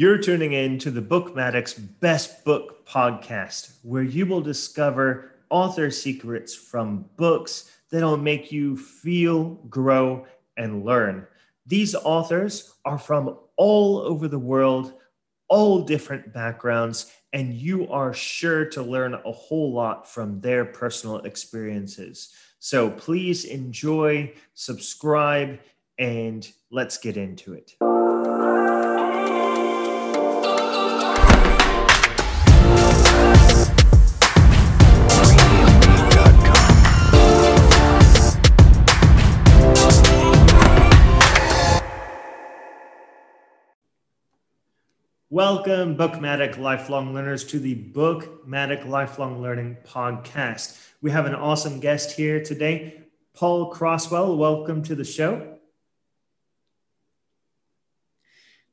You're tuning in to the BookMattic's Best Book podcast, where you will discover author secrets from books that'll make you feel, grow, and learn. These authors are from all over the world, all different backgrounds, and you are sure to learn a whole lot from their personal experiences. So please enjoy, subscribe, and let's get into it. Welcome, BookMattic lifelong learners, to the BookMattic Lifelong Learning Podcast. We have an awesome guest here today, Paul Croswell. Welcome to the show.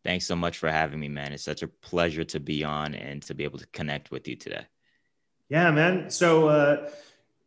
Thanks so much for having me, man. It's such a pleasure to be on and to be able to connect with you today. Yeah, man. So, uh,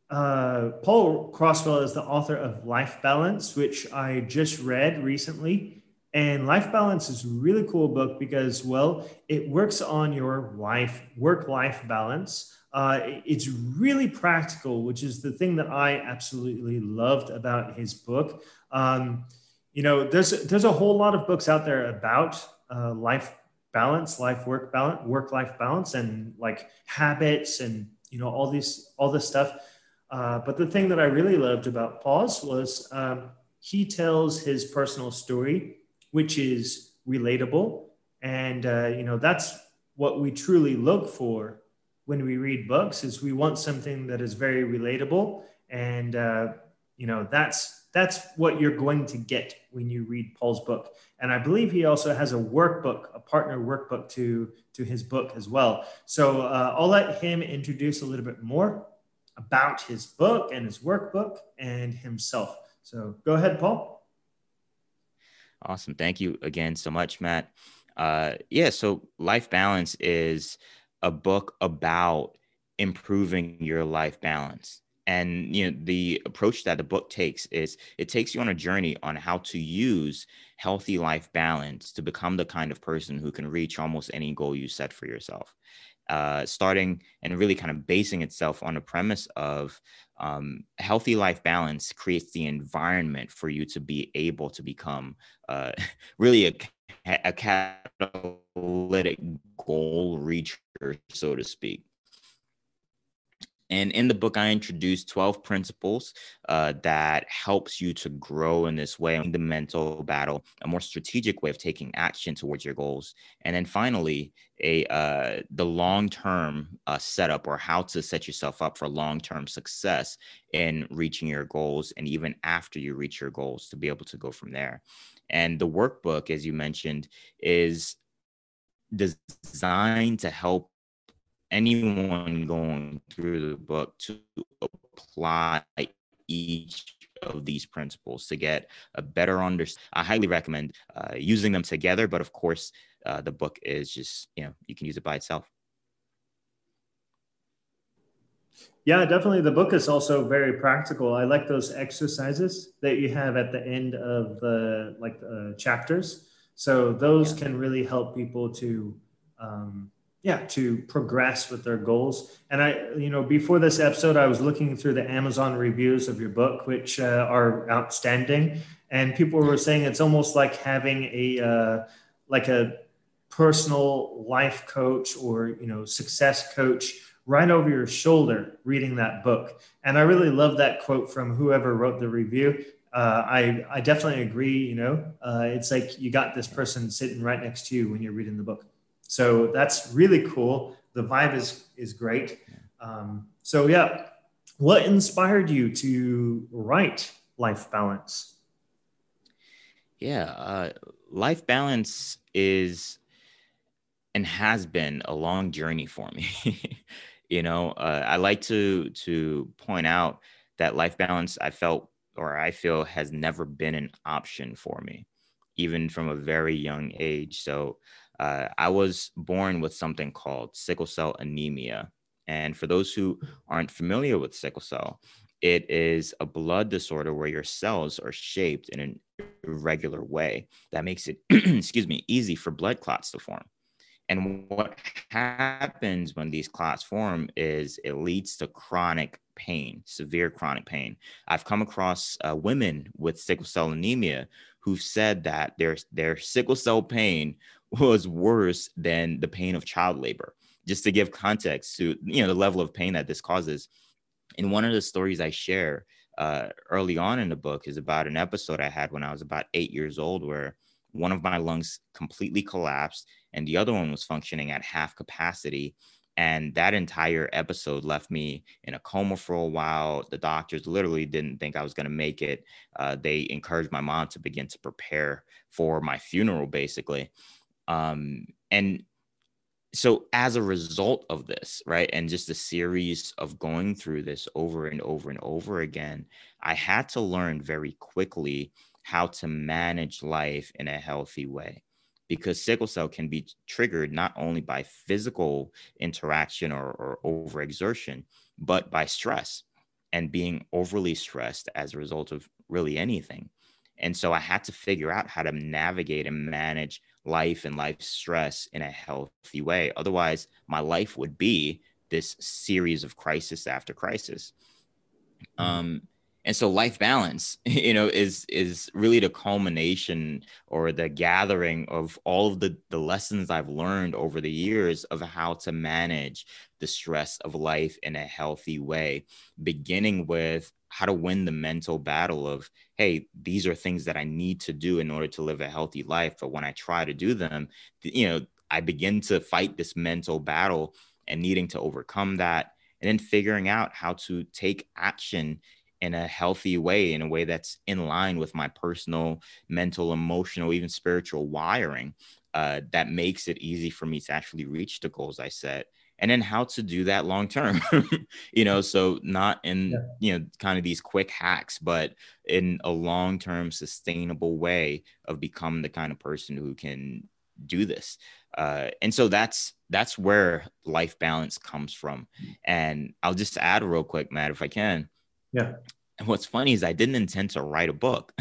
uh, Paul Croswell is the author of Life Balance, which I just read recently. And Life Balance is a really cool book because, well, it works on your life, work life balance. Uh, it's really practical, which is the thing that I absolutely loved about his book. Um, you know, there's there's a whole lot of books out there about uh, life balance, life work balance, work life balance, and like habits, and you know all these all this stuff. Uh, but the thing that I really loved about Paul's was um, he tells his personal story which is relatable. And, uh, you know, that's what we truly look for when we read books is we want something that is very relatable. And, uh, you know, that's, that's what you're going to get when you read Paul's book. And I believe he also has a workbook, a partner workbook to, to his book as well. So uh, I'll let him introduce a little bit more about his book and his workbook and himself. So go ahead, Paul. Awesome. Thank you again so much, Matt. Uh, yeah, so Life Balance is a book about improving your life balance. And you know, the approach that the book takes is it takes you on a journey on how to use healthy life balance to become the kind of person who can reach almost any goal you set for yourself. Uh, starting and really kind of basing itself on a premise of um, healthy life balance creates the environment for you to be able to become uh, really a, a catalytic goal reacher, so to speak. And in the book, I introduced 12 principles uh, that helps you to grow in this way, the mental battle, a more strategic way of taking action towards your goals. And then finally, a uh, the long-term uh, setup or how to set yourself up for long-term success in reaching your goals and even after you reach your goals to be able to go from there. And the workbook, as you mentioned, is designed to help anyone going through the book to apply each of these principles to get a better understanding. I highly recommend uh, using them together, but of course, uh, the book is just, you know, you can use it by itself. Yeah, definitely. The book is also very practical. I like those exercises that you have at the end of the like uh, chapters. So those yeah. can really help people to um, yeah to progress with their goals. And i you know before this episode i was looking through the amazon reviews of your book which uh, are outstanding. And people were saying it's almost like having a uh, like a personal life coach or you know success coach right over your shoulder reading that book. And i really love that quote from whoever wrote the review. Uh, I, I definitely agree you know. Uh, it's like you got this person sitting right next to you when you're reading the book so that's really cool. The vibe is is great. Um, so yeah, what inspired you to write Life Balance? Yeah, uh, Life Balance is and has been a long journey for me. you know, uh, I like to to point out that life balance I felt or I feel has never been an option for me, even from a very young age. So uh, I was born with something called sickle cell anemia. And for those who aren't familiar with sickle cell, it is a blood disorder where your cells are shaped in an irregular way that makes it, excuse me, easy for blood clots to form. And what happens when these clots form is it leads to chronic pain, severe chronic pain. I've come across uh, women with sickle cell anemia who've said that their their sickle cell pain was worse than the pain of child labor. Just to give context to you know the level of pain that this causes. In one of the stories I share uh, early on in the book is about an episode I had when I was about eight years old, where one of my lungs completely collapsed and the other one was functioning at half capacity. And that entire episode left me in a coma for a while. The doctors literally didn't think I was going to make it. Uh, they encouraged my mom to begin to prepare for my funeral, basically. Um, and so, as a result of this, right, and just a series of going through this over and over and over again, I had to learn very quickly how to manage life in a healthy way because sickle cell can be triggered not only by physical interaction or, or overexertion, but by stress and being overly stressed as a result of really anything. And so I had to figure out how to navigate and manage life and life stress in a healthy way. Otherwise, my life would be this series of crisis after crisis. Mm-hmm. Um, and so life balance you know is is really the culmination or the gathering of all of the the lessons i've learned over the years of how to manage the stress of life in a healthy way beginning with how to win the mental battle of hey these are things that i need to do in order to live a healthy life. But when i try to do them you know i begin to fight this mental battle and needing to overcome that and then figuring out how to take action in a healthy way, in a way that's in line with my personal, mental, emotional, even spiritual wiring, uh, that makes it easy for me to actually reach the goals I set. And then how to do that long term, you know, so not in, yeah. you know, kind of these quick hacks, but in a long term, sustainable way of becoming the kind of person who can do this. Uh, and so that's that's where life balance comes from. And I'll just add real quick, Matt, if I can yeah. And what's funny is I didn't intend to write a book.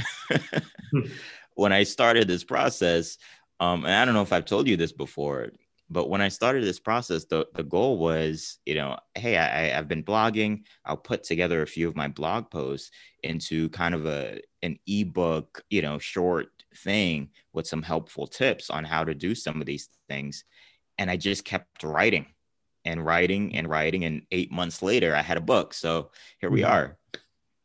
when I started this process, um, and I don't know if I've told you this before, but when I started this process, the, the goal was, you know, hey, I, I've been blogging. I'll put together a few of my blog posts into kind of a an ebook, you know, short thing with some helpful tips on how to do some of these things. And I just kept writing and writing and writing. And eight months later, I had a book. So here we are.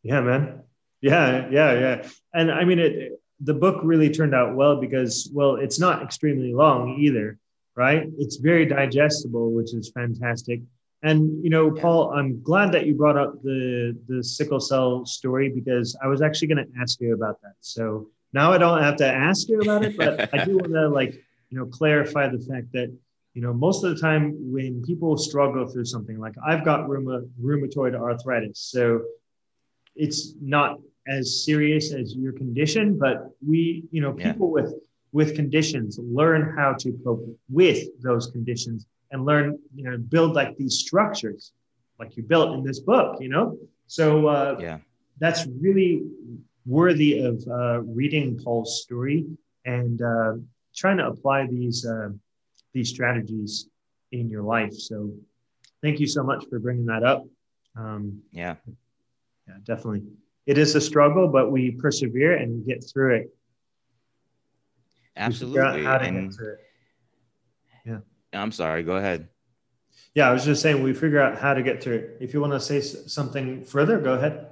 Yeah, man. Yeah, yeah, yeah. And I mean, it, the book really turned out well because, well, it's not extremely long either, right? It's very digestible, which is fantastic. And you know, Paul, I'm glad that you brought up the the sickle cell story because I was actually going to ask you about that. So now I don't have to ask you about it, but I do want to like you know clarify the fact that you know, most of the time when people struggle through something like I've got rheumatoid arthritis, so it's not as serious as your condition, but we, you know, people yeah. with with conditions learn how to cope with those conditions and learn, you know, build like these structures, like you built in this book, you know. So uh, yeah, that's really worthy of uh, reading Paul's story and uh, trying to apply these uh, these strategies in your life. So thank you so much for bringing that up. Um, yeah. Yeah, definitely. It is a struggle, but we persevere and get through it. Absolutely. How to And, yeah. I'm sorry. Go ahead. Yeah, I was just saying we figure out how to get through it. If you want to say something further, go ahead.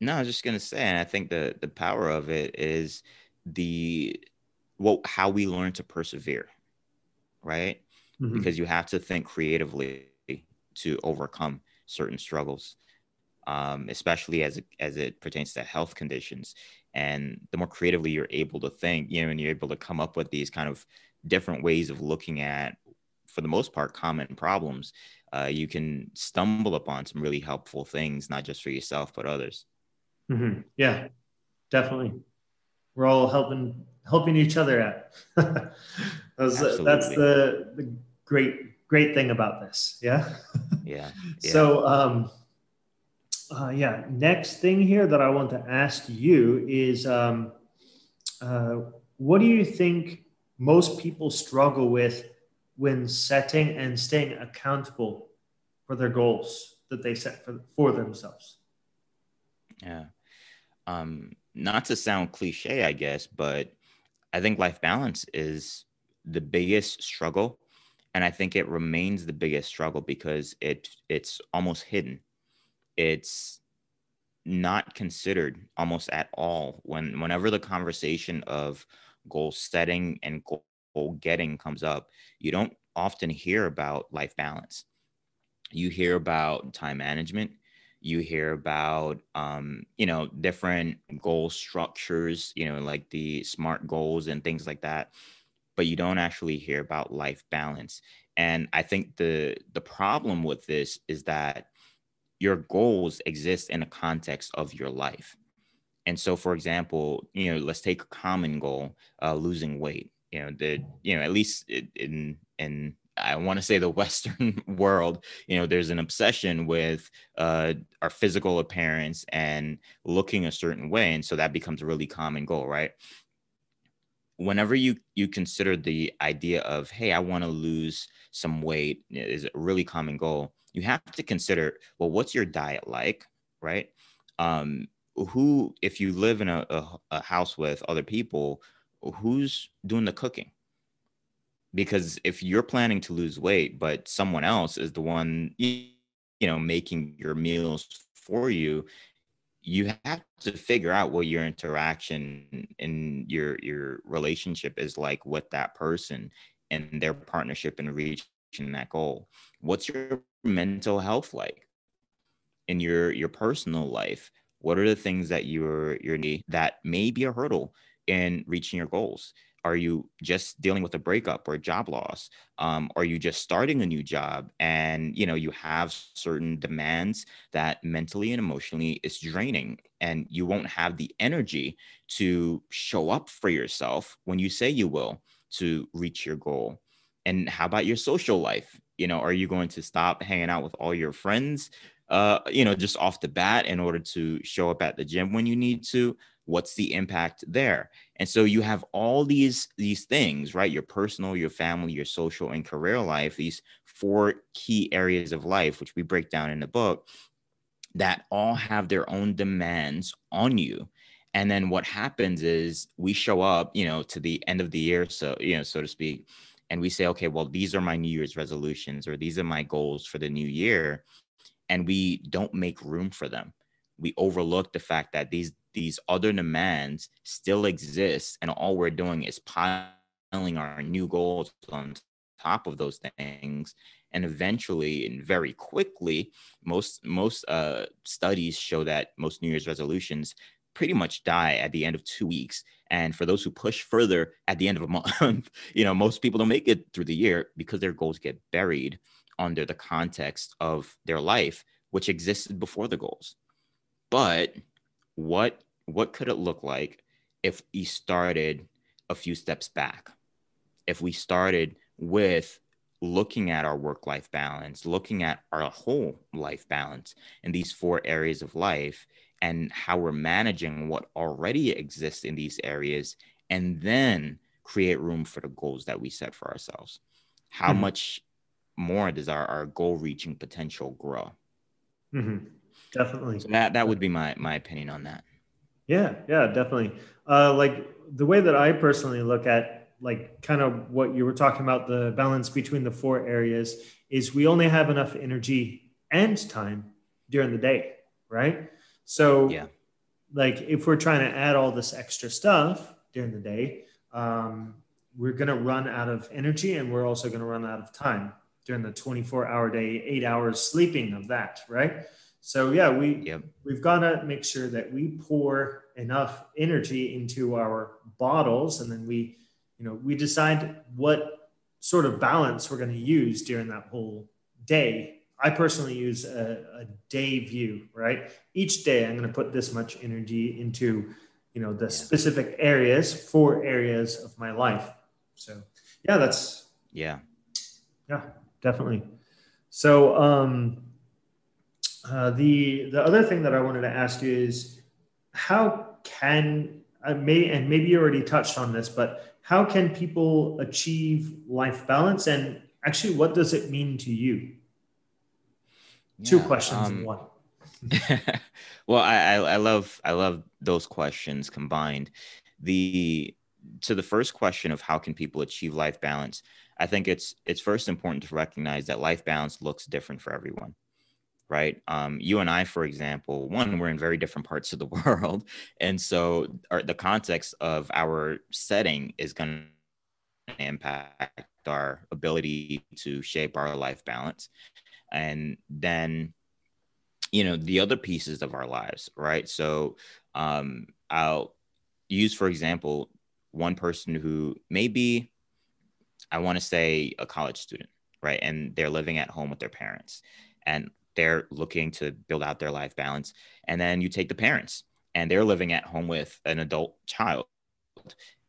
No, I was just gonna say, and I think the the power of it is the what how we learn to persevere right? Mm-hmm. Because you have to think creatively to overcome certain struggles, um, especially as it, as it pertains to health conditions. And the more creatively you're able to think, you know, and you're able to come up with these kind of different ways of looking at, for the most part, common problems, uh, you can stumble upon some really helpful things, not just for yourself but others. Mm-hmm. Yeah, definitely. We're all helping helping each other out. that's, that's the, the great great thing about this. Yeah. Yeah. yeah. so um, uh, yeah, next thing here that I want to ask you is, um, uh, what do you think most people struggle with when setting and staying accountable for their goals that they set for, for themselves. Yeah. Um, not to sound cliche, I guess, but I think life balance is the biggest struggle. And I think it remains the biggest struggle because it it's almost hidden. It's not considered almost at all when whenever the conversation of goal setting and goal getting comes up you don't often hear about life balance you hear about time management you hear about um, you know different goal structures you know like the smart goals and things like that but you don't actually hear about life balance and i think the the problem with this is that your goals exist in a context of your life. And so, for example, you know, let's take a common goal, uh, losing weight. You know, the you know at least in in I want to say the Western world, you know, there's an obsession with uh, our physical appearance and looking a certain way, and so that becomes a really common goal, right? Whenever you you consider the idea of, hey, I want to lose some weight, is a really common goal you have to consider well what's your diet like? Right? Um who if you live in a, a, a house with other people who's doing the cooking because if you're planning to lose weight but someone else is the one you know making your meals for you you have to figure out what your interaction and your your relationship is like with that person and their partnership in reaching that goal. What's your mental health like? In your your personal life what are the things that you're you're that may be a hurdle in reaching your goals are you just dealing with a breakup or a job loss? Um, are you just starting a new job? And you know you have certain demands that mentally and emotionally is draining and you won't have the energy to show up for yourself when you say you will to reach your goal. And how about your social life? You know are you going to stop hanging out with all your friends uh you know just off the bat in order to show up at the gym when you need to what's the impact there? And so you have all these these things right? Your personal your family your social and career life these four key areas of life which we break down in the book that all have their own demands on you. And then what happens is we show up you know to the end of the year so you know so to speak and we say, okay, well, these are my New Year's resolutions or these are my goals for the new year, and we don't make room for them. We overlook the fact that these these other demands still exist, and all we're doing is piling our new goals on top of those things and eventually and very quickly most most uh, studies show that most new year's resolutions pretty much die at the end of two weeks. And for those who push further at the end of a month, you know, most people don't make it through the year because their goals get buried under the context of their life, which existed before the goals. But what what could it look like if we started a few steps back? If we started with looking at our work life balance, looking at our whole life balance in these four areas of life, and how we're managing what already exists in these areas, and then create room for the goals that we set for ourselves. How mm-hmm. much more does our, our goal reaching potential grow? Mm-hmm. Definitely. So that, that would be my, my opinion on that. Yeah, yeah, definitely. Uh, like the way that I personally look at like kind of what you were talking about the balance between the four areas is we only have enough energy and time during the day, right? So, yeah, like if we're trying to add all this extra stuff during the day, um, we're going to run out of energy and we're also going to run out of time during the 24 hour day, eight hours sleeping of that, right? So yeah, we yep. we've got to make sure that we pour enough energy into our bottles, and then we, you know, we decide what sort of balance we're going to use during that whole day I personally use a, a, day view, right? Each day I'm going to put this much energy into, you know, the yeah. specific areas, four areas of my life. So yeah, that's yeah, yeah, definitely. So um, uh, the the other thing that I wanted to ask you is how can I may and maybe you already touched on this, but how can people achieve life balance and actually, what does it mean to you? Yeah, Two questions um, in one. well, I, I love I love those questions combined. The to the first question of how can people achieve life balance, I think it's it's first important to recognize that life balance looks different for everyone right? Um, you and I, for example, one, we're in very different parts of the world. And so our, the context of our setting is going to impact our ability to shape our life balance. And then, you know, the other pieces of our lives, right? So um, I'll use, for example, one person who maybe I want to say a college student, right? And they're living at home with their parents. And they're looking to build out their life balance. And then you take the parents and they're living at home with an adult child.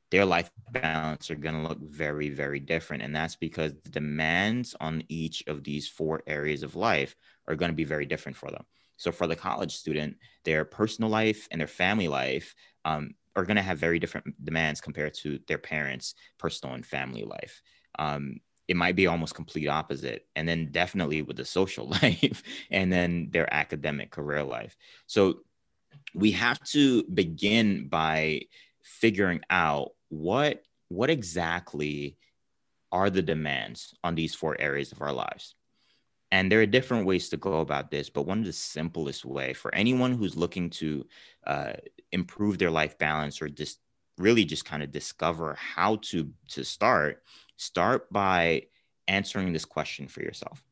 Their life balance are going to look very, very different. And that's because the demands on each of these four areas of life are going to be very different for them. So, for the college student, their personal life and their family life um, are going to have very different demands compared to their parents' personal and family life. Um, it might be almost complete opposite and then definitely with the social life and then their academic career life. So we have to begin by figuring out what what exactly are the demands on these four areas of our lives. And there are different ways to go about this but one of the simplest way for anyone who's looking to uh, improve their life balance or just really just kind of discover how to to start start by answering this question for yourself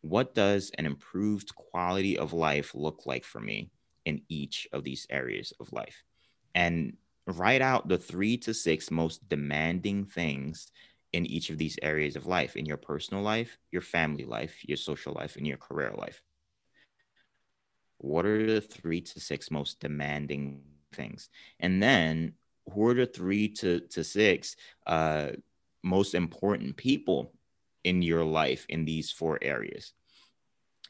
What does an improved quality of life look like for me in each of these areas of life? And write out the three to six most demanding things in each of these areas of life in your personal life, your family life, your social life, and your career life. What are the three to six most demanding things? And then who are the three to, to six uh, most important people in your life in these four areas.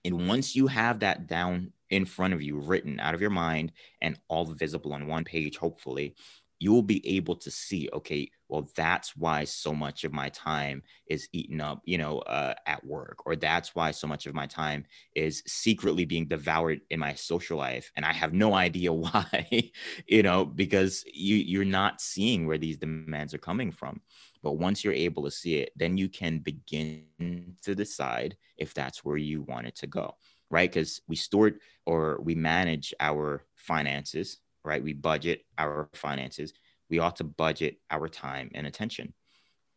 And once you have that down in front of you, written out of your mind and all visible on one page, hopefully, you will be able to see, okay, well, that's why so much of my time is eaten up, you know, uh, at work, or that's why so much of my time is secretly being devoured in my social life, and I have no idea why, you know, because you you're not seeing where these demands are coming from. But once you're able to see it, then you can begin to decide if that's where you want it to go, right? Because we store or we manage our finances, right? We budget our finances. We ought to budget our time and attention.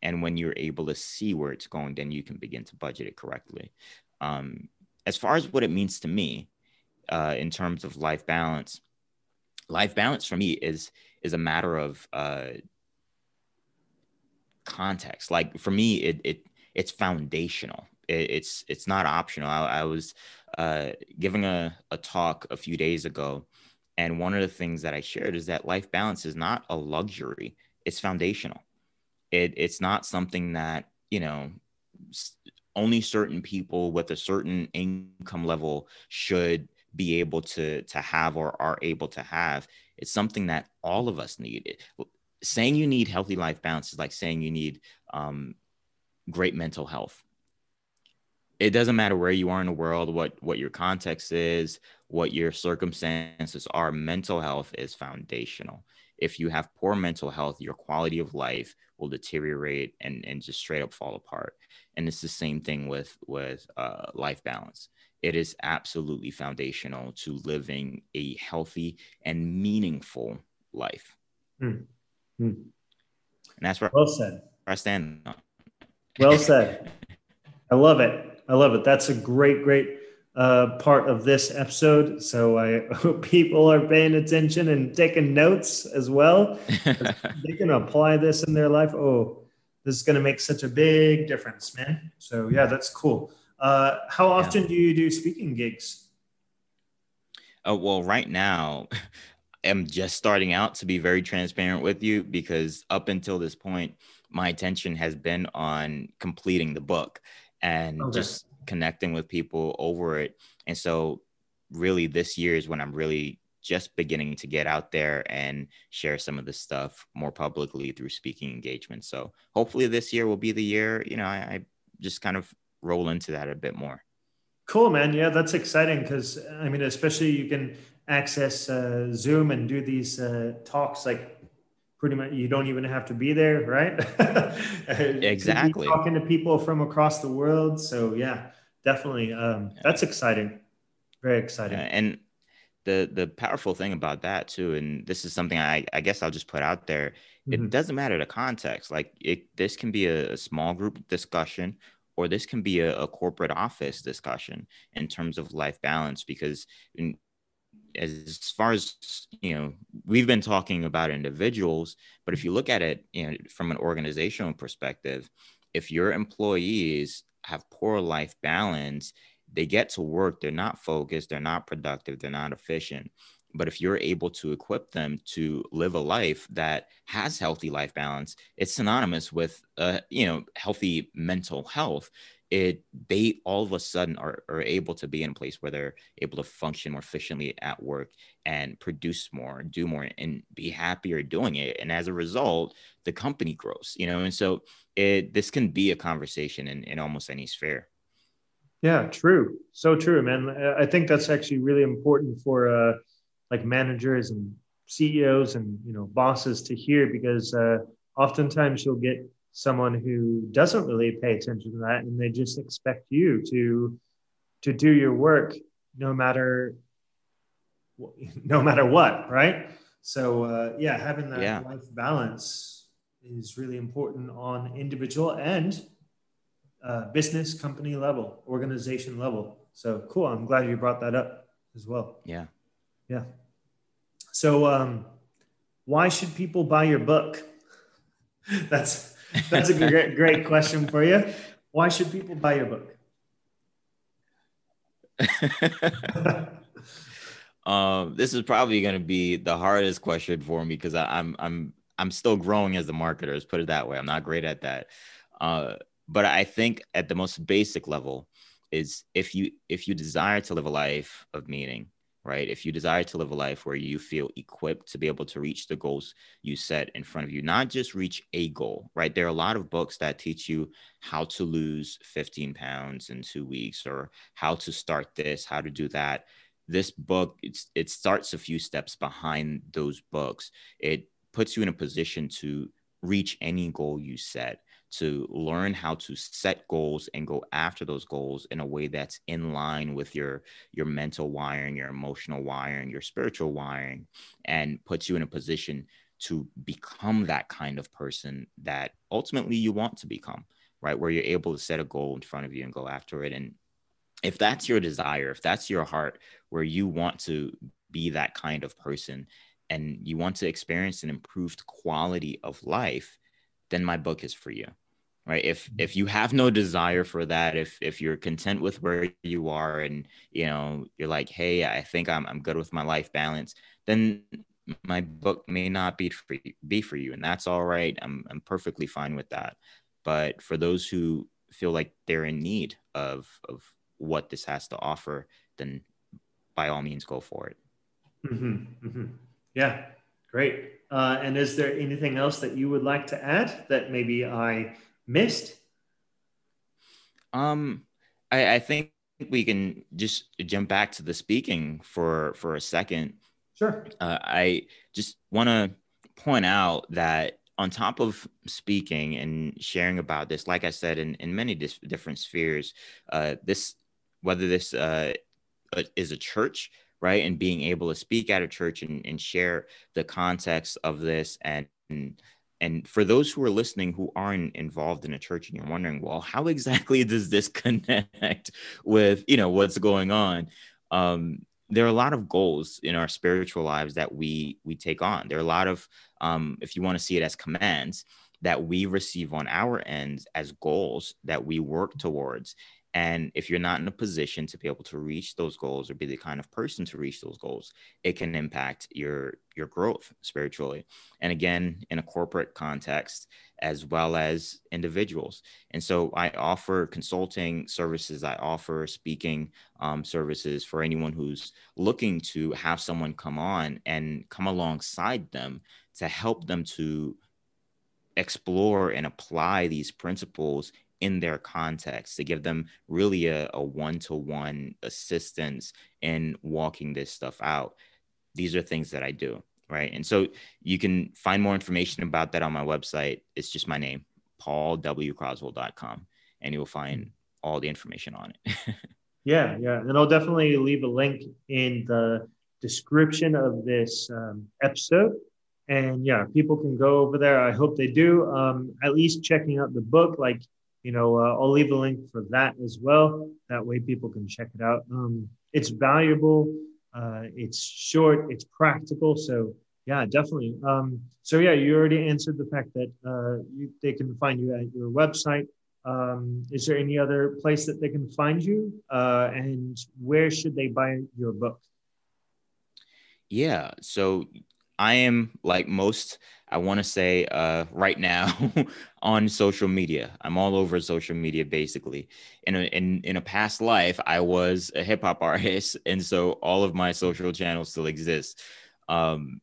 And when you're able to see where it's going, then you can begin to budget it correctly. Um, as far as what it means to me uh, in terms of life balance, life balance for me is is a matter of uh, context. Like for me, it it it's foundational. It, it's it's not optional. I, I was uh, giving a, a talk a few days ago, and one of the things that I shared is that life balance is not a luxury. It's foundational. It it's not something that you know only certain people with a certain income level should be able to to have or are able to have it's something that all of us need saying you need healthy life balance is like saying you need um, great mental health. It doesn't matter where you are in the world, what what your context is, what your circumstances are. Mental health is foundational. If you have poor mental health, your quality of life will deteriorate and, and just straight up fall apart. And it's the same thing with with uh, life balance. It is absolutely foundational to living a healthy and meaningful life. Hmm. Hmm. And that's where well said. I stand. well said. I love it. I love it. That's a great, great uh, part of this episode. So I hope people are paying attention and taking notes as well. they can apply this in their life. Oh, this is going to make such a big difference, man. So yeah, that's cool. Uh, how often yeah. do you do speaking gigs? Oh, well, right now, am just starting out to be very transparent with you because up until this point, my attention has been on completing the book and okay. just connecting with people over it. And so, really, this year is when I'm really just beginning to get out there and share some of this stuff more publicly through speaking engagements. So, hopefully, this year will be the year, you know, I, I just kind of roll into that a bit more. Cool, man. Yeah, that's exciting because I mean, especially you can access uh, Zoom and do these uh, talks like pretty much you don't even have to be there, right? exactly. talking to people from across the world. So yeah, definitely. Um, that's exciting. Very exciting. And the the powerful thing about that too, and this is something I, I guess I'll just put out there. Mm-hmm. It doesn't matter the context. Like it, this can be a, a small group discussion or this can be a, a, corporate office discussion in terms of life balance because as far as you know we've been talking about individuals but if you look at it you know from an organizational perspective if your employees have poor life balance they get to work they're not focused they're not productive they're not efficient. But if you're able to equip them to live a life that has healthy life balance it's synonymous with uh, you know healthy mental health it they all of a sudden are, are able to be in a place where they're able to function more efficiently at work and produce more do more and be happier doing it. And as a result the company grows you know? And so it this can be a conversation in, in almost any sphere. Yeah true. So true man. I think that's actually really important for uh like managers and ceos and you know bosses to hear because uh oftentimes you'll get someone who doesn't really pay attention to that and they just expect you to to do your work no matter no matter what right? So uh, yeah having that yeah. life balance is really important on individual and uh, business company level organization level. So cool i'm glad you brought that up as well. Yeah. Yeah. So um, why should people buy your book? That's that's a great, great question for you. Why should people buy your book? um, this is probably going to be the hardest question for me because I'm I'm I'm still growing as a marketer. Let's put it that way. I'm not great at that. Uh, but I think at the most basic level is if you if you desire to live a life of meaning, right? If you desire to live a life where you feel equipped to be able to reach the goals you set in front of you, not just reach a goal, right? There are a lot of books that teach you how to lose 15 pounds in two weeks or how to start this, how to do that. This book, it's, it starts a few steps behind those books. It puts you in a position to reach any goal you set to learn how to set goals and go after those goals in a way that's in line with your your mental wiring your emotional wiring your spiritual wiring and puts you in a position to become that kind of person that ultimately you want to become right? Where you're able to set a goal in front of you and go after it. And if that's your desire if that's your heart where you want to be that kind of person and you want to experience an improved quality of life then my book is for you right? If if you have no desire for that if if you're content with where you are and you know you're like hey i think i'm, I'm good with my life balance then my book may not be for you, be for you and that's all right. I'm, I'm perfectly fine with that. But for those who feel like they're in need of of what this has to offer then by all means go for it. Mm-hmm, mm-hmm. yeah. Great uh, and is there anything else that you would like to add that maybe I missed? Um, I, I think we can just jump back to the speaking for for a second. Sure. Uh, I just want to point out that on top of speaking and sharing about this, like I said, in, in many dis- different spheres, uh, this whether this uh, is a church right and being able to speak at a church and, and share the context of this and, and and for those who are listening who aren't involved in a church and you're wondering well how exactly does this connect with you know what's going on? Um, there are a lot of goals in our spiritual lives that we we take on. There are a lot of um, if you want to see it as commands that we receive on our ends as goals that we work towards and if you're not in a position to be able to reach those goals or be the kind of person to reach those goals, it can impact your your growth spiritually. And again, in a corporate context, as well as individuals. And so I offer consulting services, I offer speaking um, services for anyone who's looking to have someone come on and come alongside them to help them to explore and apply these principles in their context to give them really a, a one-to-one assistance in walking this stuff out. These are things that i do right? And so you can find more information about that on my website. It's just my name paulwcroswell.com and you'll find all the information on it. Yeah yeah. And i'll definitely leave a link in the description of this um, episode. And yeah people can go over there. I hope they do. Um, at least checking out the book like you know uh, i'll leave a link for that as well. That way people can check it out. Um, it's valuable uh, it's short it's practical. So yeah definitely. Um, so yeah you already answered the fact that uh, you, they can find you at your website. Um, is there any other place that they can find you? Uh, and where should they buy your book? Yeah. So I am like most, I want to say uh, right now on social media. I'm all over social media basically. In a, in in a past life, I was a hip hop artist, and so all of my social channels still exist. Um,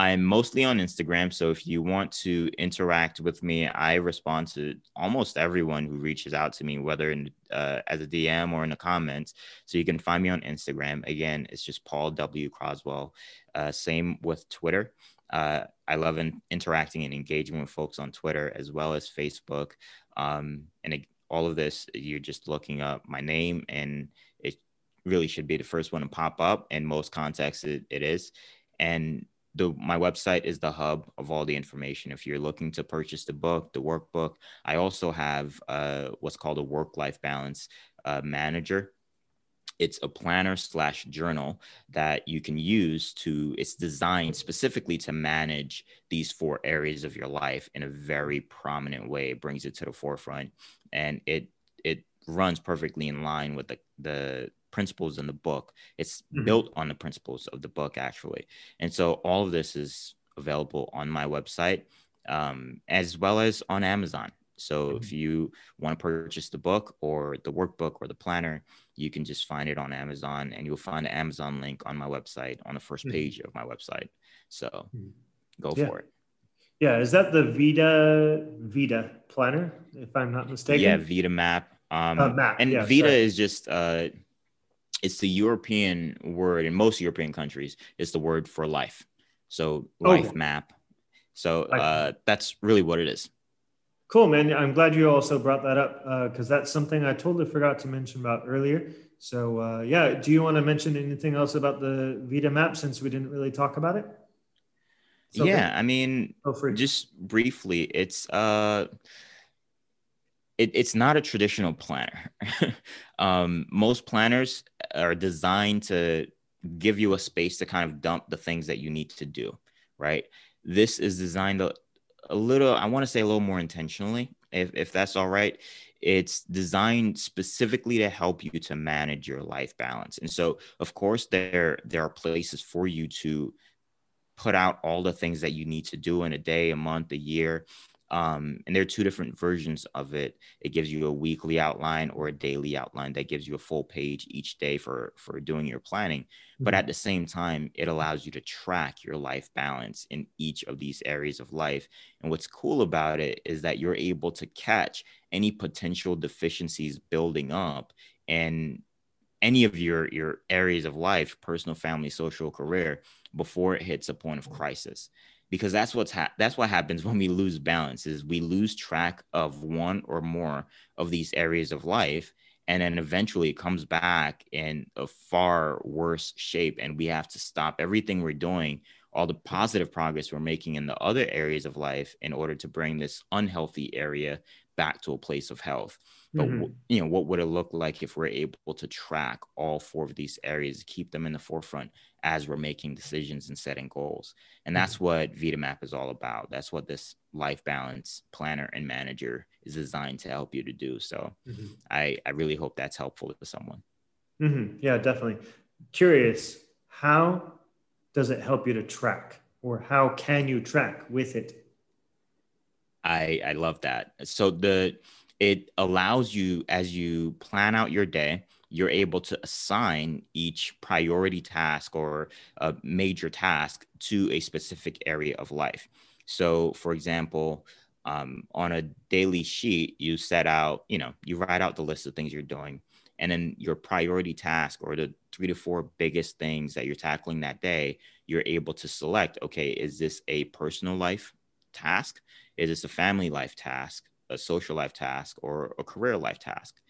I'm mostly on Instagram. So if you want to interact with me, I respond to almost everyone who reaches out to me, whether in, uh, as a DM or in the comments. So you can find me on Instagram. Again, it's just Paul W. Croswell. Uh, same with Twitter. Uh, I love in, interacting and engaging with folks on Twitter as well as Facebook. Um, and it, all of this, you're just looking up my name and it really should be the first one to pop up. In most contexts, it, it is. And the my website is the hub of all the information. If you're looking to purchase the book, the workbook, I also have uh, what's called a work life balance uh, manager. It's a planner slash journal that you can use to. It's designed specifically to manage these four areas of your life in a very prominent way. It brings it to the forefront, and it it runs perfectly in line with the the principles in the book. It's mm-hmm. built on the principles of the book, actually. And so all of this is available on my website um, as well as on Amazon. So mm-hmm. if you want to purchase the book or the workbook or the planner, you can just find it on Amazon and you'll find the Amazon link on my website on the 1st mm-hmm. page of my website. So mm-hmm. go yeah. for it. Yeah, is that the VIDA VIDA planner, if I'm not mistaken? Yeah, VIDA map. Um, uh, map. And yeah, VIDA sorry. is just uh, it's the European word in most European countries. It's the word for life. So life oh. map. So uh, that's really what it is. Cool, man. I'm glad you also brought that up because uh, that's something I totally forgot to mention about earlier. So uh, yeah, do you want to mention anything else about the VIDA map since we didn't really talk about it? So yeah, I mean, just briefly, it's uh it, it's not a traditional planner. um, most planners are designed to give you a space to kind of dump the things that you need to do, right? This is designed a, a little, I want to say a little more intentionally, if, if that's all right. It's designed specifically to help you to manage your life balance. And so, of course, there, there are places for you to put out all the things that you need to do in a day, a month, a year um, and there are two different versions of it. It gives you a weekly outline or a daily outline that gives you a full page each day for for doing your planning. Mm-hmm. But at the same time, it allows you to track your life balance in each of these areas of life. And what's cool about it is that you're able to catch any potential deficiencies building up and any of your your areas of life personal family social career before it hits a point of crisis because that's what's ha- that's what happens when we lose balance is we lose track of one or more of these areas of life and then eventually it comes back in a far worse shape and we have to stop everything we're doing all the positive progress we're making in the other areas of life in order to bring this unhealthy area back to a place of health but mm-hmm. you know what would it look like if we're able to track all four of these areas keep them in the forefront as we're making decisions and setting goals. And that's mm-hmm. what VIDAMap is all about. That's what this life balance planner and manager is designed to help you to do. So mm-hmm. I, I really hope that's helpful to someone. Mm-hmm. Yeah, definitely. Curious, how does it help you to track or how can you track with it? I, I love that. So the, it allows you as you plan out your day you're able to assign each priority task or a major task to a specific area of life. So, for example, um, on a daily sheet, you set out, you know, you write out the list of things you're doing, and then your priority task or the three to four biggest things that you're tackling that day, you're able to select, okay, is this a personal life task? Is this a family life task, a social life task, or a career life task?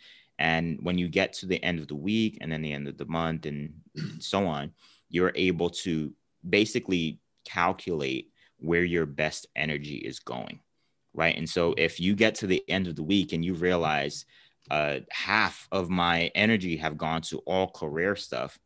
And when you get to the end of the week and then the end of the month and so on, you're able to basically calculate where your best energy is going. Right. And so if you get to the end of the week and you realize uh, half of my energy have gone to all career stuff,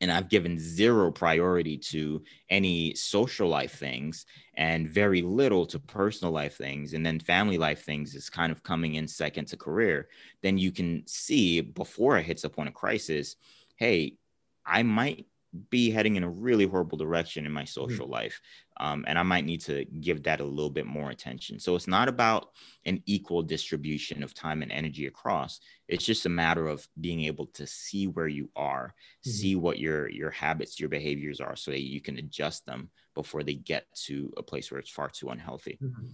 and I've given zero priority to any social life things and very little to personal life things. And then family life things is kind of coming in second to career. Then you can see before it hits upon a crisis, hey, I might be heading in a really horrible direction in my mm-hmm. social mm-hmm. life. Um, and I might need to give that a little bit more attention. So it's not about an equal distribution of time and energy across. It's just a matter of being able to see where you are, mm-hmm. see what your your habits, your behaviors are, so that you can adjust them before they get to a place where it's far too unhealthy. Mm-hmm.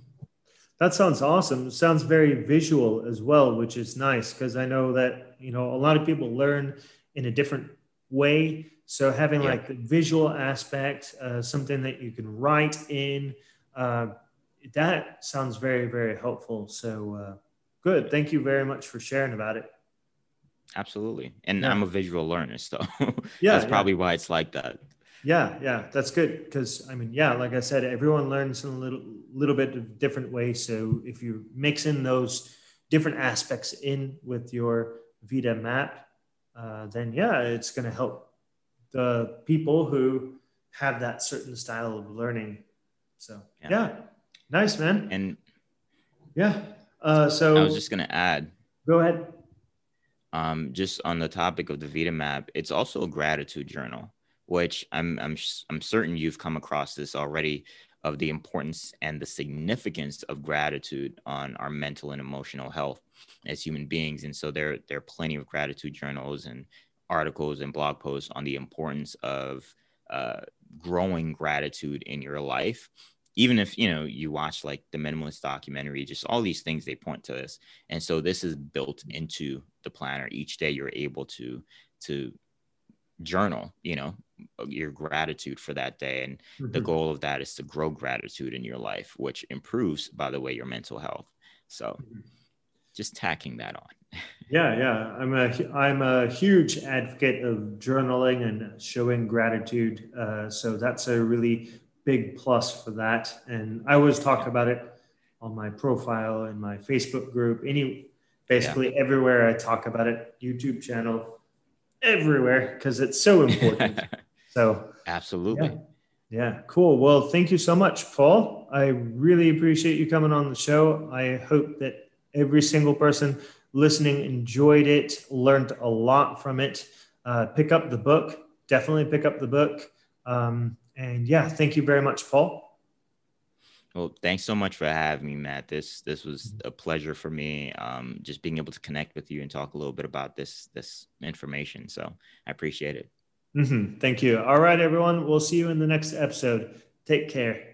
That sounds awesome. It sounds very visual as well, which is nice because I know that you know a lot of people learn in a different way so having yeah. like the visual aspect, uh, something that you can write in, uh, that sounds very, very helpful. So uh, good. Thank you very much for sharing about it. Absolutely. And yeah. I'm a visual learner, so yeah, that's probably yeah. why it's like that. Yeah, yeah, that's good because I mean, yeah, like I said, everyone learns in a little little bit of different ways. So if you mix in those different aspects in with your VIDA map, uh, then yeah, it's going to help the people who have that certain style of learning. So yeah, yeah. nice man. And yeah, uh, so I was just gonna add. Go ahead. Um, just on the topic of the VIDA map, it's also a gratitude journal, which I'm I'm I'm certain you've come across this already of the importance and the significance of gratitude on our mental and emotional health as human beings. And so there there are plenty of gratitude journals and articles and blog posts on the importance of uh, growing gratitude in your life. Even if you know you watch like the minimalist documentary just all these things they point to this. And so this is built into the planner. Each day you're able to to journal you know your gratitude for that day. And mm-hmm. the goal of that is to grow gratitude in your life which improves by the way your mental health. So mm-hmm. just tacking that on yeah, yeah. I'm a I'm a huge advocate of journaling and showing gratitude. Uh, so that's a really big plus for that. And I always talk about it on my profile and my Facebook group. Any basically yeah. everywhere I talk about it, YouTube channel, everywhere because it's so important. so absolutely. Yeah. Yeah, cool. Well, thank you so much, Paul. I really appreciate you coming on the show. I hope that every single person listening, enjoyed it, learned a lot from it. Uh, pick up the book, definitely pick up the book. Um, and yeah, thank you very much, Paul. Well, thanks so much for having me, Matt. This this was a pleasure for me. Um, just being able to connect with you and talk a little bit about this this information. So I appreciate it. Mm-hmm. Thank you. All right, everyone. We'll see you in the next episode. Take care.